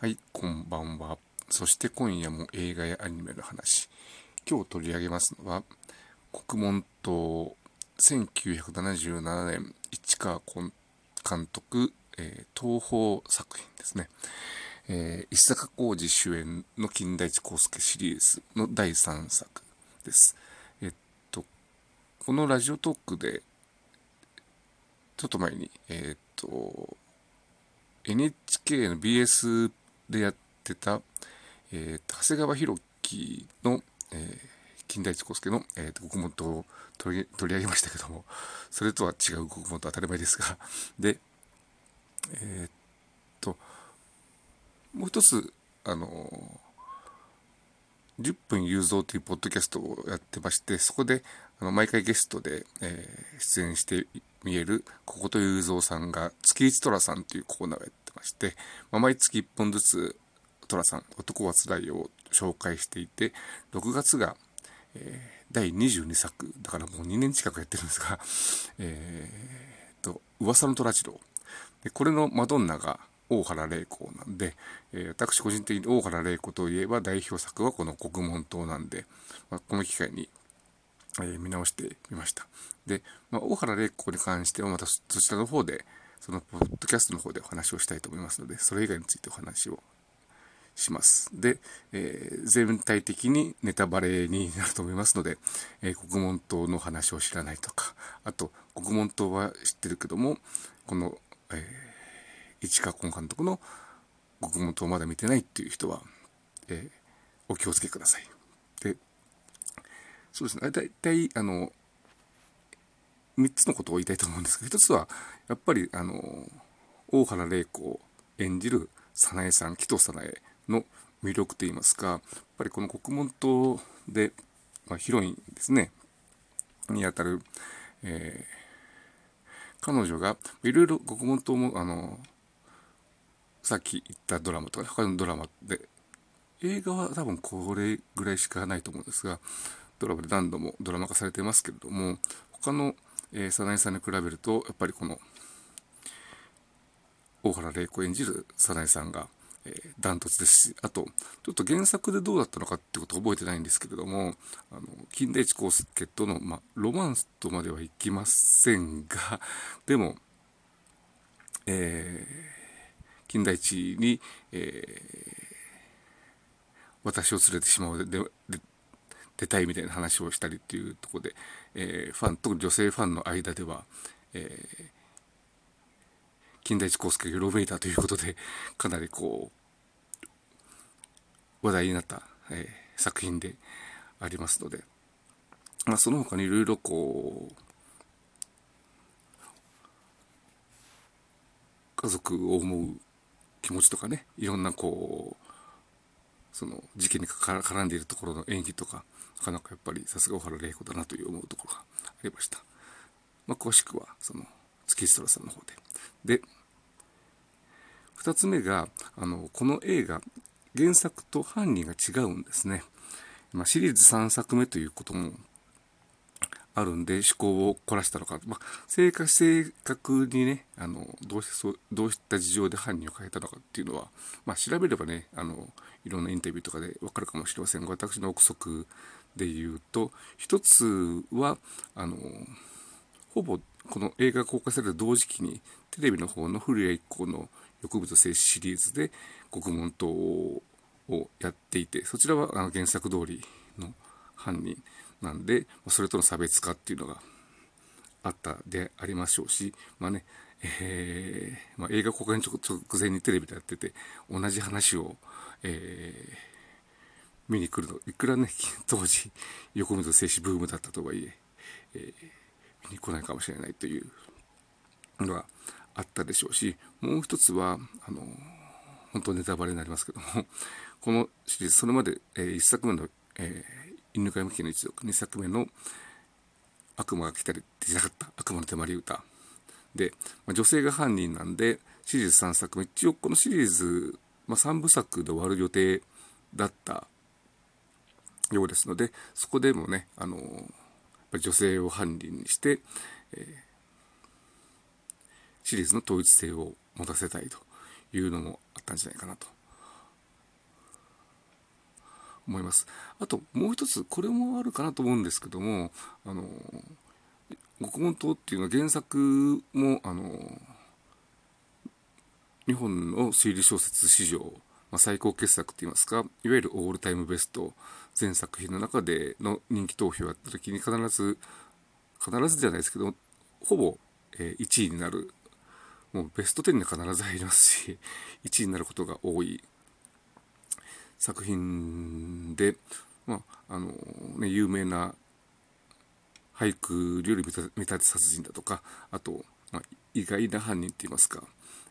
はい、こんばんは。そして今夜も映画やアニメの話。今日取り上げますのは、国門島1977年市川監督、えー、東宝作品ですね。えー、石坂浩二主演の金田一耕助シリーズの第3作です。えっと、このラジオトークで、ちょっと前に、えー、っと、NHK の BS でやってた、えー、長谷川博己の、えー、金田一耕助の、えー、極元を取り取り上げましたけども、それとは違う極元当たり前ですが、で、えー、っと、もう一つ、あの10分雄三というポッドキャストをやってまして、そこで、あの、毎回ゲストで、えー、出演して見える、ここと雄三さんが、月一虎さんというコーナーをやってまして、まあ、毎月1本ずつ、寅さん、男はつらいよを紹介していて、6月が、えー、第22作、だからもう2年近くやってるんですが、えー、と、噂の虎次郎。で、これのマドンナが大原玲子なんで、えー、私個人的に大原玲子といえば代表作はこの国門島なんで、まあ、この機会に、えー、見直してみました。で、まあ、大原玲子に関してはまたそちらの方で、そのポッドキャストの方でお話をしたいと思いますので、それ以外についてお話をします。で、えー、全体的にネタバレになると思いますので、えー、国門島の話を知らないとか、あと、国門島は知ってるけども、この、えー、市川崑監督の国門島まだ見てないっていう人は、えー、お気をつけください。で、そうですね、大体、あの、3つのことを言いたいと思うんですけど、1つは、やっぱり、あの、大原玲子を演じる早苗さん、紀藤早苗の魅力といいますか、やっぱりこの国門島で、まあ、ヒロインですね、にあたる、えー、彼女が、いろいろ国門島も、あの、さっき言ったドラマとか、他のドラマで、映画は多分これぐらいしかないと思うんですが、ドラマで何度もドラマ化されてますけれども、他のえー、早苗さんに比べると、やっぱりこの、大原玲子演じる早苗さんが、えー、ダントツですし、あと、ちょっと原作でどうだったのかってことを覚えてないんですけれども、あの、金田一耕助との、ま、ロマンスとまではいきませんが、でも、えー、金田一に、えー、私を連れてしまうで、で、出たいみたいな話をしたりっていうところで、えー、ファン、特に女性ファンの間では、えー、金田一耕助がロベーターということで、かなりこう、話題になった、えー、作品でありますので、まあ、その他にいろいろこう、家族を思う気持ちとかね、いろんなこう、その事件に絡んでいるところの演技とか、なかなかやっぱりさすが小原玲子だなという思うところがありました。まあ、詳しくは、その、月ストラさんの方で。で、二つ目が、あの、この映画、原作と犯人が違うんですね。まあ、シリーズ3作目ということもあるんで、思考を凝らしたのか。まあ、正確、正確にね、あの、どうしてそう、どうした事情で犯人を変えたのかっていうのは、まあ、調べればね、あの、いろんなインタビューとかでわかるかもしれませんが、私の憶測で言うと、一つは、あの、ほぼこの映画公開された同時期に、テレビの方の古谷一行の欲物静止シリーズで、国門島をやっていて、そちらはあの原作通りの犯人なんで、それとの差別化っていうのがあったでありましょうし、まあね、えー、まあ、映画公開直前にテレビでやってて、同じ話を、えー、見に来るの、いくらね、当時、横溝静止ブームだったとはいえ、えー、見に来ないかもしれないというのがあったでしょうし、もう一つは、あの、本当ネタバレになりますけども、このシリーズ、それまで、えー、一作目の、えー、犬飼向きの一族、二作目の悪魔が来たりできなかった悪魔の手まり歌。で、まあ、女性が犯人なんで、シリーズ3作目、一応このシリーズ、まあ、3部作で終わる予定だったようですので、そこでもね、あの女性を犯人にして、えー、シリーズの統一性を持たせたいというのもあったんじゃないかなと思います。あともう一つこれもあるかなと思うんですけどもあの獄門島っていうのは原作もあの日本の推理小説史上、ま、最高傑作って言いますかいわゆるオールタイムベスト全作品の中での人気投票をやった時に必ず必ずじゃないですけどほぼ、え、1位になるもうベスト10に必ず入りますし 1位になることが多い作品で、まああのね、有名な俳句より見立て殺人だとかあと、まあ、意外な犯人って言いますか、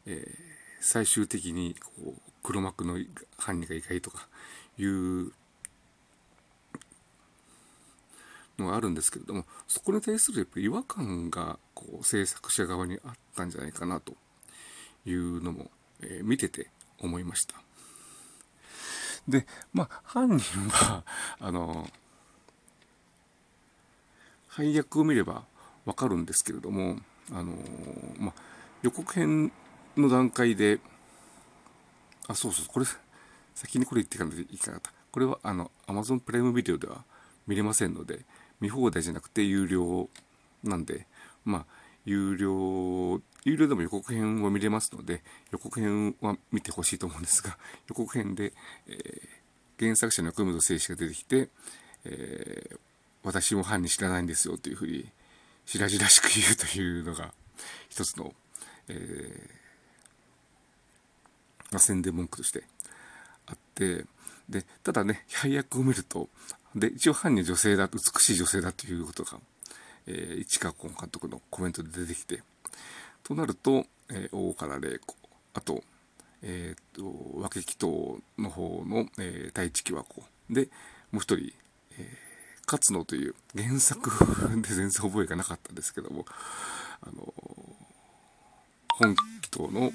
えー、最終的にこう黒幕の犯人が意外とかいうのがあるんですけれどもそこに対するやっぱ違和感がこう制作者側にあったんじゃないかなというのも、えー、見てて思いました。でまあ犯人は あの配役を見ればわかるんですけれどもあの、まあ、予告編の段階であそうそうこれ先にこれ言ってかないいけなかったこれはあの Amazon プライムビデオでは見れませんので見放題じゃなくて有料なんでまあ有料有料でも予告編を見れますので予告編は見てほしいと思うんですが 予告編で、えー、原作者の久本誠史が出てきて、えー、私も犯人知らないんですよというふうに白々しく言うというのが一つの、えー、まあ、宣伝文句としてあってでただね配役を見るとで一応犯人女性だ美しい女性だということが、えー、市川崑監督のコメントで出てきてとなると、えー、大原玲子あと,、えーと、和気祈祷の方の、えー、太一喜和子でもう一人、えー勝野という原作で全然覚えがなかったんですけども、あの、本気等の、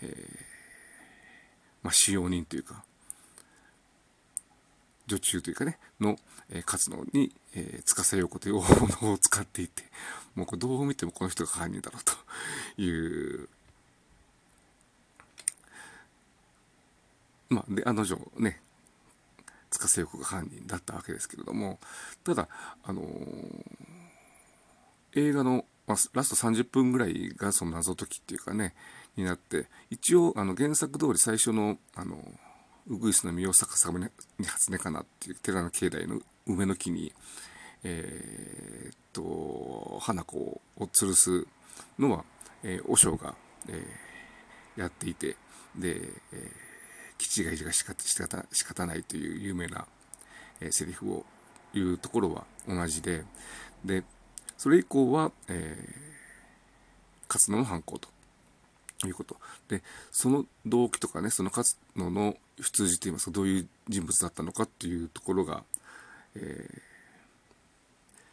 えー、まあ、使用人というか、女中というかね、の、えー、勝野に、えー、司陽子という大物を使っていて、もうこれどう見てもこの人が犯人だろうという、まあ、で、あの女ね、司聖子が犯人だったわけですけれどもただあの映画の、まあ、ラスト30分ぐらいがその謎解きっていうかねになって一応あの原作通り最初のあのウグイスの実を逆さまに初音かなっていう寺の境内の梅の木にえー、っと花子を吊るすのは、えー、和尚が、えー、やっていてで、えー基地がいじが仕方仕方仕方ないという有名な、えー、セリフを言うところは同じででそれ以降は、えー、勝野の犯行と。いうこと。でその動機とかねその勝野の出自といいますかどういう人物だったのかっていうところが、え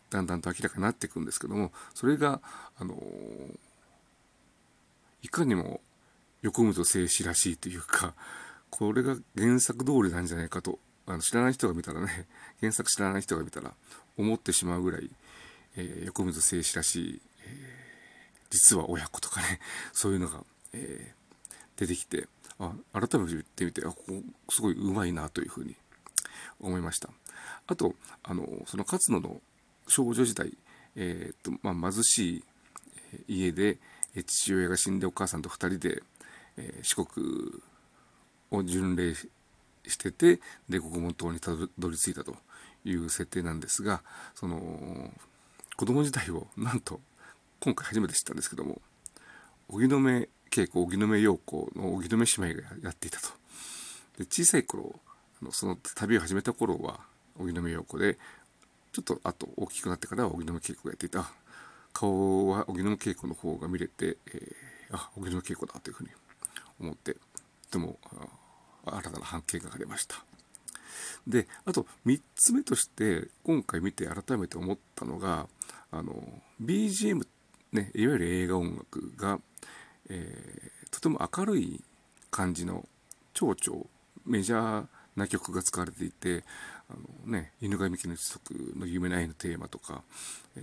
ー、だんだんと明らかになっていくんですけどもそれが、あのー、いかにも横溝静止らしいというかこれが原作通りなんじゃないかとあの知らない人が見たらね原作知らない人が見たら思ってしまうぐらい、えー、横溝静止らしい、えー、実は親子とかねそういうのが、えー、出てきてあ改めて言ってみてあここすごいうまいなというふうに思いました。あとあのその勝野の少女時代、えーとまあ、貧しい家で父親が死んでお母さんと2人で、えー、四国を巡礼しててで国門島にたどり着いたという設定なんですがその子供時代をなんと今回初めて知ったんですけども荻野目恵子荻野目洋子の荻野目姉妹がやっていたとで小さい頃あのその旅を始めた頃は荻野目洋子でちょっとあと大きくなってからは荻野目恵子がやっていた顔は荻野目恵子の方が見れて、えー、あ荻野目恵子だというふうに思ってとても新たな発見が出ました。であと3つ目として今回見て改めて思ったのがあの BGM ねいわゆる映画音楽が、えー、とても明るい感じの蝶々メジャーな曲が使われていてあの、ね、犬神家の一族の有名な愛のテーマとか、え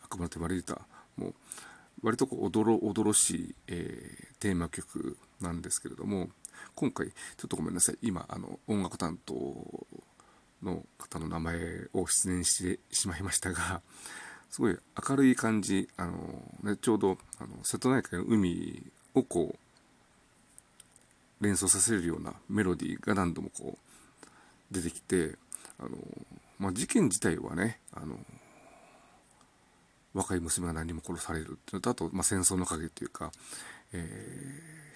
ー、悪魔の手まれたも割とこうおどろおどろしい、えー、テーマ曲なんですけれども今回ちょっとごめんなさい。今あの音楽担当の方の名前を出演してしまいましたがすごい明るい感じあの、ね、ちょうどあの瀬戸内海の海をこう連想させるようなメロディーが何度もこう出てきてあの、まあ、事件自体はねあの若い娘が何も殺されるっていうのとあと、まあ、戦争の陰というか、え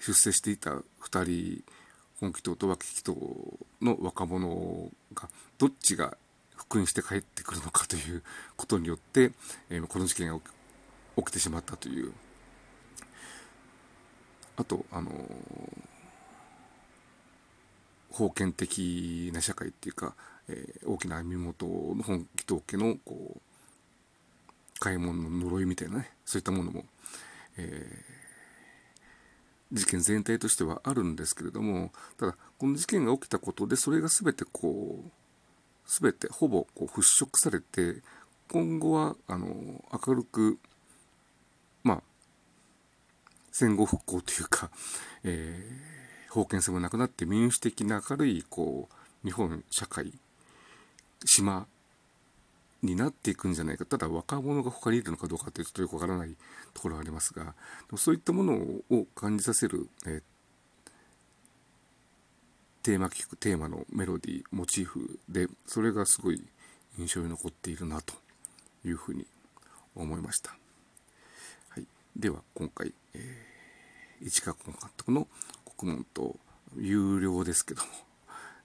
ー、出世していた2人本気党と脇気党の若者がどっちが復員して帰ってくるのかということによって、えー、この事件が起きてしまったという。あとあのー、封建的な社会っていうか、えー、大きな身元の本気党家のこう買い物の呪いみたいなねそういったものも、えー、事件全体としてはあるんですけれどもただこの事件が起きたことでそれが全てこう全てほぼこう払拭されて今後はあの明るくまあ戦後復興というか、えー、封建性もなくなって民主的な明るいこう日本社会島になっていくんじゃないかただ若者が他にいるのかどうかってちょっとよくわからないところがありますがそういったものを感じさせる、えー、テーマ曲テーマのメロディーモチーフでそれがすごい印象に残っているなというふうに思いました、はい、では今回、えー、市川監督の「国門」と有料ですけども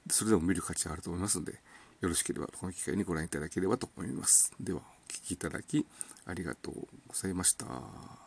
それでも見る価値があると思いますのでよろしければこの機会にご覧いただければと思います。では、お聴きいただきありがとうございました。